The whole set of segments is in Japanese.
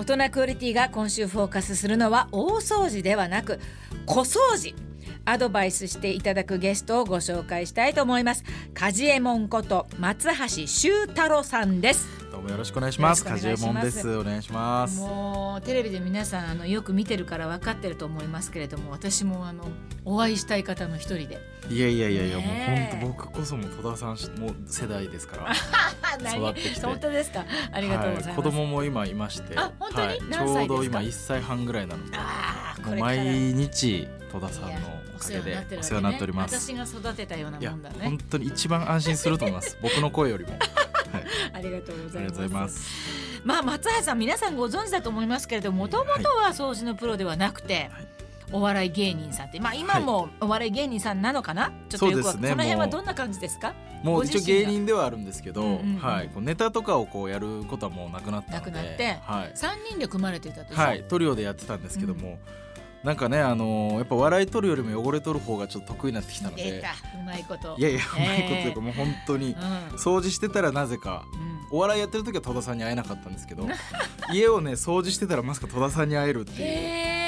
大人クオリティが今週フォーカスするのは大掃除ではなく小掃除アドバイスしていただくゲストをご紹介したいと思います。カジエモンこと松橋修太郎さんです。うもよろしくお願いします。カジエモンです。お願いします。もうテレビで皆さんあのよく見てるから分かってると思いますけれども私もあのお会いしたい方の一人でいやいやいやいや、ねえもう本当僕こそも戸田さんしもう世代ですから。何？育ってきて本当ですか？ありがとうございます、はい、子供も今いまして、あ本当に？はい、ちょうど今1歳半ぐらいなので、もう毎日戸田さんのおかげでおお世話になっております。私が育てたようなもんだね本当に一番安心すると思います。僕の声よりも。はい、ありがとうございます。まあ松橋さん皆さんご存知だと思いますけれどももともとは掃除のプロではなくて、はい。お笑い芸人さんってまあ今もお笑い芸人さんなのかな、ちょっとよくわそねその辺はどんな感じですか？もう一応芸人ではあるんですけど、うんうんうん。はい、ネタとかをこうやることはもうなくなったので、なくなってはい、三人で組まれてたでしょ、はい、トリオでやってたんですけども、なんかねあのーやっぱ笑い取るよりも汚れ取る方がちょっと得意になってきたので。うまいこと。いやいやうえ。ーまいことというかもう本当にうん。掃除してたらなぜかうん。お笑いやってる時は戸田さんに会えなかったんですけど家をね掃除してたらまさか戸田さんに会えるっていう。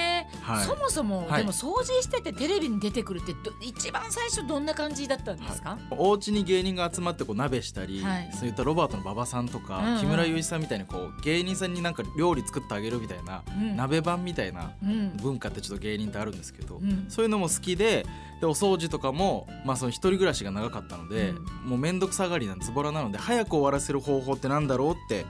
はい。そもそも、はい。でも掃除しててテレビに出てくるってど一番最初どんな感じだったんですか、お家に芸人が集まってこう鍋したり、はい。そういったロバートの馬場さんとか、うんうん。木村祐一さんみたいにこう芸人さんになんか料理作ってあげるみたいな、うん。鍋版みたいなうん。文化ってちょっと芸人ってあるんですけど、うん。そういうのも好きででお掃除とかも、まあ、その一人暮らしが長かったので、もう面倒くさがりなズボラなので早く終わらせる方法ってなんだろうって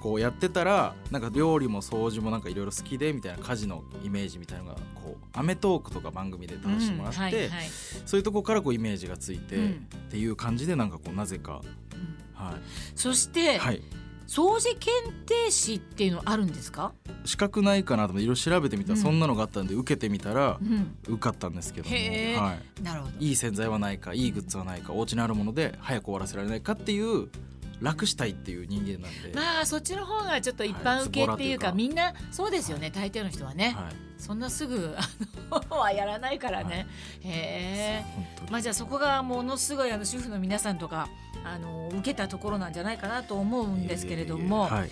こうやってたらなんか料理も掃除もなんかいろいろ好きでみたいな家事のイメージみたいなのがこう『アメトーーク』とか番組で出してもらって、うん。はいはい。そういうとこからこうイメージがついて、うん。っていう感じでなんかこうなぜか、うん。はそして、いはい、掃除検定士っていうのあるんですか、資格ないかなと思っていろいろ調べてみたらうん。そんなのがあったんで受けてみたらうん、受かったんですけども、はい、なるほど。いい洗剤はないかいいグッズはないかお家にあるもので早く終わらせられないかっていう楽したいっていう人間なんで、まあそっちの方がちょっと一般受けっていうか,、はいみんなそうですよね大抵の人はね、はい、そんなすぐあの はやらないからね、へえ。まあじゃあそこがものすごいあの主婦の皆さんとかあの受けたところなんじゃないかなと思うんですけれども、はい、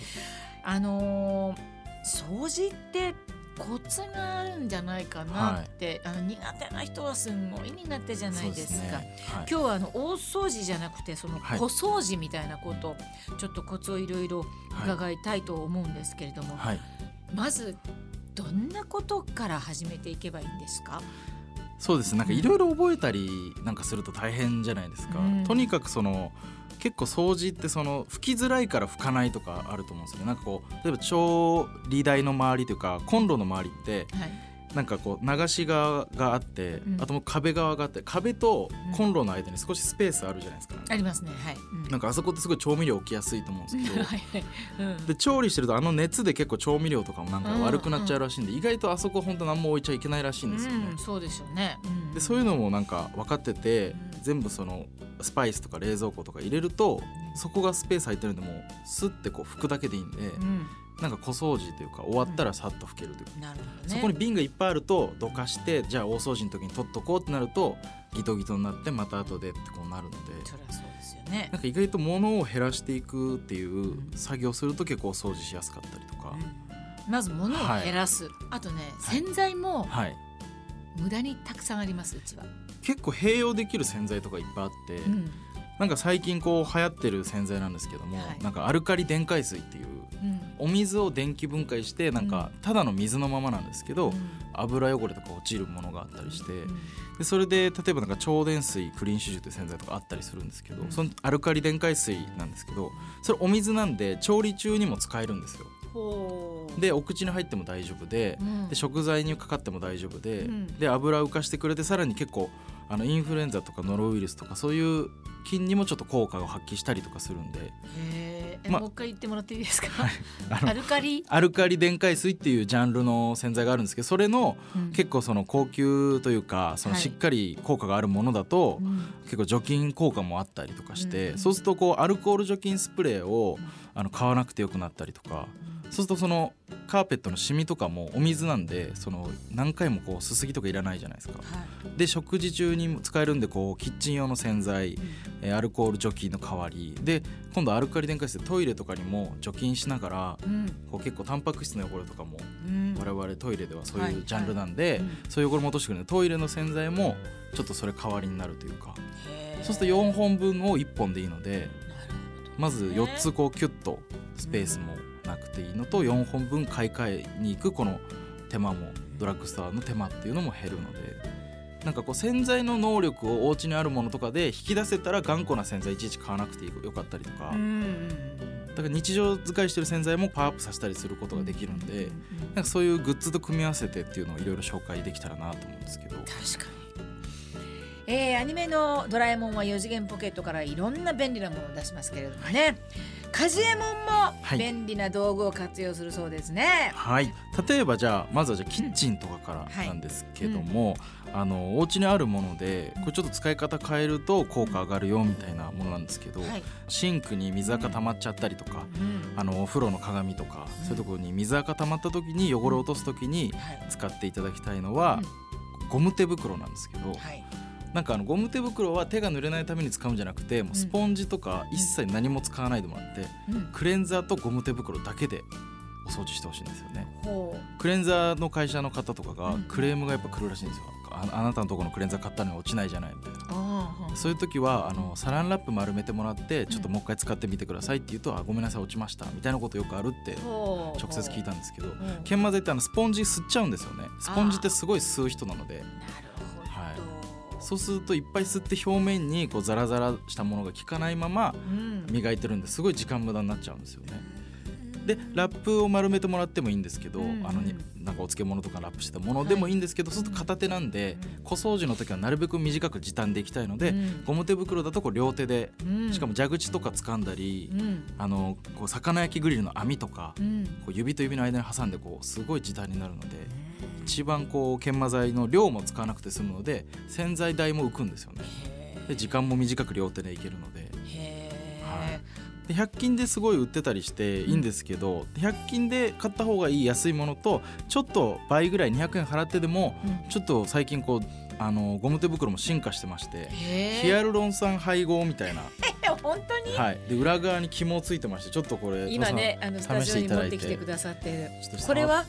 あのー掃除ってコツがあるんじゃないかなって、あの苦手な人はすんごい苦手じゃないですか。ね。はい。今日はあの大掃除じゃなくてそのはい。小掃除みたいなこと、ちょっとコツをいろいろ伺いたいと思うんですけれども、はい、まずどんなことから始めていけばいいんですか、そうですなんかいろいろ覚えたりなんかすると大変じゃないですか、うん。とにかくその結構掃除ってその拭きづらいから拭かないとかあると思うんですよね。なんかこう例えば調理台の周りというかコンロの周りってはいなんかこう流し側があって、うん。あともう壁側があって壁とコンロの間に少しスペースあるじゃないですか、ありますね。はい。うん。なんかあそこってすごい調味料置きやすいと思うんですけど。はい。はいうん。で調理してるとあの熱で結構調味料とかもなんか悪くなっちゃうらしいんで、意外とあそこ本当何も置いちゃいけないらしいんですよね。うん、そうですよね。うん。でそういうのもなんか分かってて、うん。全部そのスパイスとか冷蔵庫とか入れるとそこがスペース入ってるんでもうスッてこう拭くだけでいいんで、うん、なんか小掃除というか終わったらさっと拭けるというか、なるほどね。そこに瓶がいっぱいあるとどかしてじゃあ大掃除の時に取っとこうってなるとギトギトになってまた後でってこうなるので。そりゃそうですよね。な。んか意外と物を減らしていくっていう作業をすると結構掃除しやすかったりとか、うん。まず物を減らす、あとねはい。洗剤もはい、無駄にたくさんありますうちは。結構併用できる洗剤とかいっぱいあって、うん。なんか最近こう流行ってる洗剤なんですけども、はい。なんかアルカリ電解水っていううんお水を電気分解してなんかただの水のままなんですけど、うん。油汚れとか落ちるものがあったりして、うん。でそれで例えばなんか超電水クリーンシュジュっていう洗剤とかあったりするんですけど、うん。そのアルカリ電解水なんですけどそれお水なんで調理中にも使えるんですよ。でお口に入っても大丈夫で,、うん。で食材にかかっても大丈夫で、うん。で油浮かしてくれてさらに結構あのインフルエンザとかノロウイルスとかそういう菌にもちょっと効果を発揮したりとかするんで。へー。えまもう一回言ってもらっていいですか？あのアルカリ、アルカリ電解水っていうジャンルの洗剤があるんですけどそれのうん。結構その高級というかそのはい。しっかり効果があるものだとうん。結構除菌効果もあったりとかしてうん。そうするとこうアルコール除菌スプレーをうん。あの買わなくてよくなったりとかそうするとそのカーペットのシミとかもお水なんでその何回もこうすすぎとかいらないじゃないですか。はい。で食事中にも使えるんでこうキッチン用の洗剤、うん。えーアルコール除菌の代わり。で今度アルカリ電解質でトイレとかにも除菌しながらうん。こう結構タンパク質の汚れとかもうん。我々トイレではそうはいいうジャンルなんで、うん。そういう汚れも落としてくるのでトイレの洗剤もちょっとそれ代わりになるというか。そうすると4本分を1本でいいのでまず4つこうキュッとスペースもなくていいのと4本分買い替えに行くこの手間もドラッグストアの手間っていうのも減るのでなんかこう洗剤の能力をお家にあるものとかで引き出せたら頑固な洗剤いちいち買わなくてよかったりとかだから日常使いしてる洗剤もパワーアップさせたりすることができるんでなんかそういうグッズと組み合わせてっていうのをいろいろ紹介できたらなと思うんですけど。確かに。えー、アニメの「ドラえもん」は4次元ポケットからいろんな便利なものを出しますけれどもね、カジエモンはい。も便利な道具を活用するそうですね。はい。例えばじゃあまずはじゃあキッチンとかからなんですけども、あのお家にあるものでこれちょっと使い方変えると効果上がるよみたいなものなんですけど、はい。シンクに水垢溜まっちゃったりとか、うんあのお風呂の鏡とか、そういうところに水垢溜まった時に汚れを落とす時にはい。使っていただきたいのは、ゴム手袋なんですけど、はいなんかあのゴム手袋は手が濡れないために使うんじゃなくてもうスポンジとか一切何も使わないでもらって、うん。クレンザーとゴム手袋だけでお掃除してほしいんですよね。ほクレンザーの会社の方とかがうん。クレームがやっぱ来るらしいんですよ。ああなたのところのクレンザー買ったのに落ちないじゃないみたいなそういう時はあのサランラップ丸めてもらってちょっともう一回使ってみてくださいって言うと、あごめんなさい落ちましたみたいなことよくあるって直接聞いたんですけど研磨剤ってあのスポンジ吸っちゃうんですよね。スポンジってすごい吸う人なので。なるそうするといっぱい吸って表面にこうザラザラしたものが効かないままうん。磨いてるんです。ごい時間無駄になっちゃうんですよね。でラップを丸めてもらってもいいんですけど、うん。あのになんかお漬物とかラップしたものでもいいんですけど、そうすると片手なんで、小掃除の時はなるべく短く時短でいきたいので、うん。ゴム手袋だとこう両手で、うん。しかも蛇口とか掴んだり、うん。あのこう魚焼きグリルの網とか、うん。こう指と指の間に挟んでこうすごい時短になるので一番こう研磨剤の量も使わなくて済むので洗剤代も浮くんですよね。で時間も短く両手でいけるので。へはい。で100均ですごい売ってたりしていいんですけど、100均で買った方がいい安いものとちょっと倍ぐらい200円払ってでもえうん。ちょっと最近こうあのゴム手袋も進化してましてヒアルロン酸配合みたいな、本当に？はい、で裏側に紐ついてましてちょっとこれ今ねあのスタジオに持ってきてくださってこれは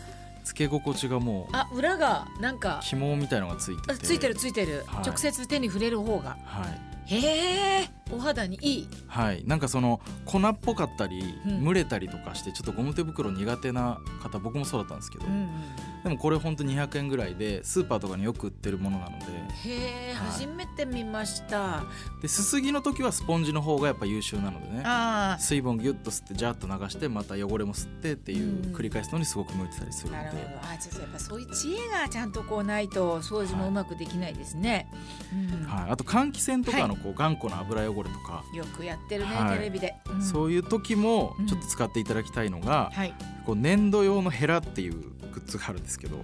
つけ心地がもうあ裏がなんか紐みたいのがついてて。あついてるついてる、はい。直接手に触れる方が。はい。へえお肌にいい。はい、なんかその粉っぽかったり、うん。蒸れたりとかしてちょっとゴム手袋苦手な方僕もそうだったんですけど、うんでもこれほんと200円ぐらいでスーパーとかによく売ってるものなので。へえ、はい。初めて見ました。ですすぎの時はスポンジの方がやっぱ優秀なのでね。あ水分をギュッと吸ってジャーッと流してまた汚れも吸ってっていううん。繰り返すのにすごく向いてたりするので、あなるほど。あちょっとやっぱそういう知恵がちゃんとこうないと掃除もうまくできないですね、うん。はい、あと換気扇とかのこう頑固な油汚れとか、よくやってるね、はい。テレビで、うん。そういう時もうん。ちょっと使っていただきたいのが、はいこう粘土用のヘラっていうグッズがあるんですけど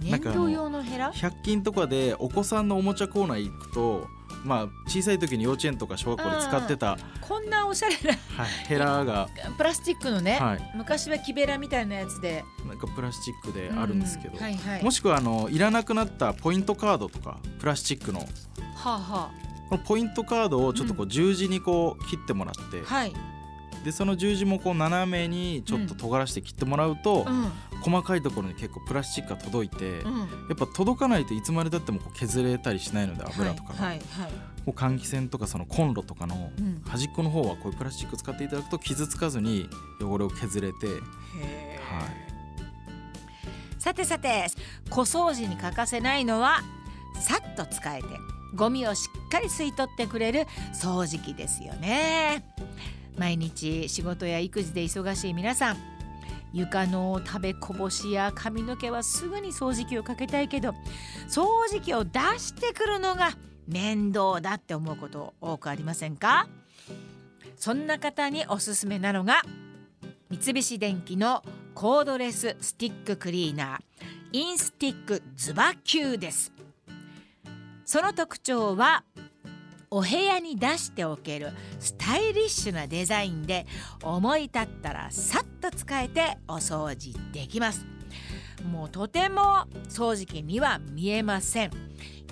粘土用のヘラ？100均とかでお子さんのおもちゃコーナー行くとまあ小さい時に幼稚園とか小学校で使ってた、こんなおしゃれなはい、ヘラが、プラスチックのね、はい、昔は木べらみたいなやつで。なんかプラスチックであるんですけど、うはいはい、もしくはあのいらなくなったポイントカードとかプラスチックの。はあはこのポイントカードをちょっとこう十字にこう切ってもらって、あはい、でその十字もこう斜めにちょっと尖らして切ってもらうと、うん。細かいところに結構プラスチックが届いて、うん、やっぱ届かないといつまでたってもこう削れたりしないので油とかが、はいはいう換気扇とかそのコンロとかのうん。端っこの方はこういうプラスチック使っていただくと傷つかずに汚れを削れて、はい、さてさて小掃除に欠かせないのはさっと使えてゴミをしっかり吸い取ってくれる掃除機ですよね毎日仕事や育児で忙しい皆さん。床の食べこぼしや髪の毛はすぐに掃除機をかけたいけど掃除機を出してくるのが面倒だって思うこと多くありませんか？そんな方におすすめなのが三菱電機のコードレススティッククリーナーインスティックズバキューです。その特徴はお部屋に出しておけるスタイリッシュなデザインで思い立ったらさっと使えてお掃除できます。もうとても掃除機には見えません。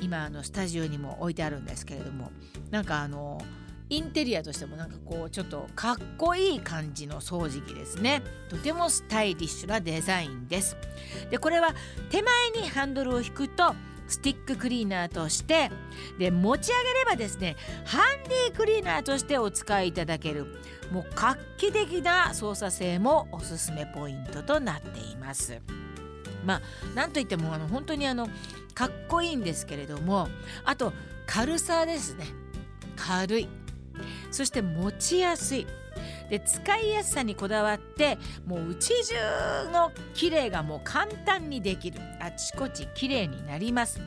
今あのスタジオにも置いてあるんですけれども。なんかあのインテリアとしてもなんかこうちょっとかっこいい感じの掃除機ですね。とてもスタイリッシュなデザインです。でこれは手前にハンドルを引くとスティッククリーナーとしてで持ち上げればですねハンディクリーナーとしてお使いいただけるもう画期的な操作性もおすすめポイントとなっています。まあなんといってもあの本当にあのかっこいいんですけれどもあと軽さですね。軽い。そして持ちやすい。で使いやすさにこだわってもう家中の綺麗がもう簡単にできる。あちこち綺麗になります。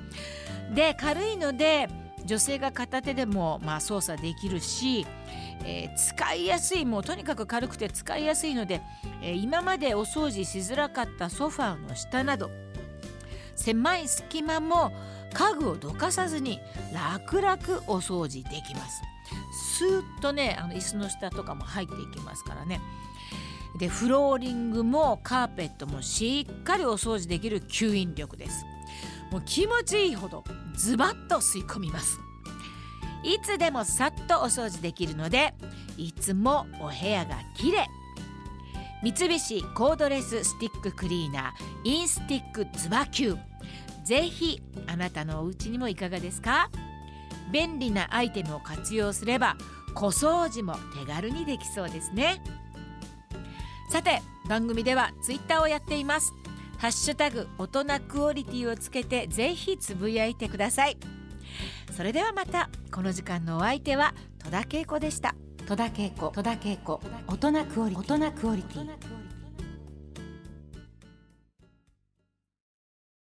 で軽いので女性が片手でもまあ操作できるし、えー、使いやすいもうとにかく軽くて使いやすいので、えー、今までお掃除しづらかったソファーの下など狭い隙間も家具をどかさずに楽々お掃除できます。スーッとねあの椅子の下とかも入っていきますからね。でフローリングもカーペットもしっかりお掃除できる吸引力です。もう気持ちいいほどズバッと吸い込みます。いつでもさっとお掃除できるのでいつもお部屋がきれい三菱コードレススティッククリーナーインスティックズバキュー。ぜひあなたのお家にもいかがですか？便利なアイテムを活用すれば小掃除も手軽にできそうですね。さて番組ではツイッターをやっています。ハッシュタグ大人クオリティをつけてぜひつぶやいてください。それではまたこの時間のお相手は戸田恵子でした。戸田恵子。戸田恵子。大人クオリティ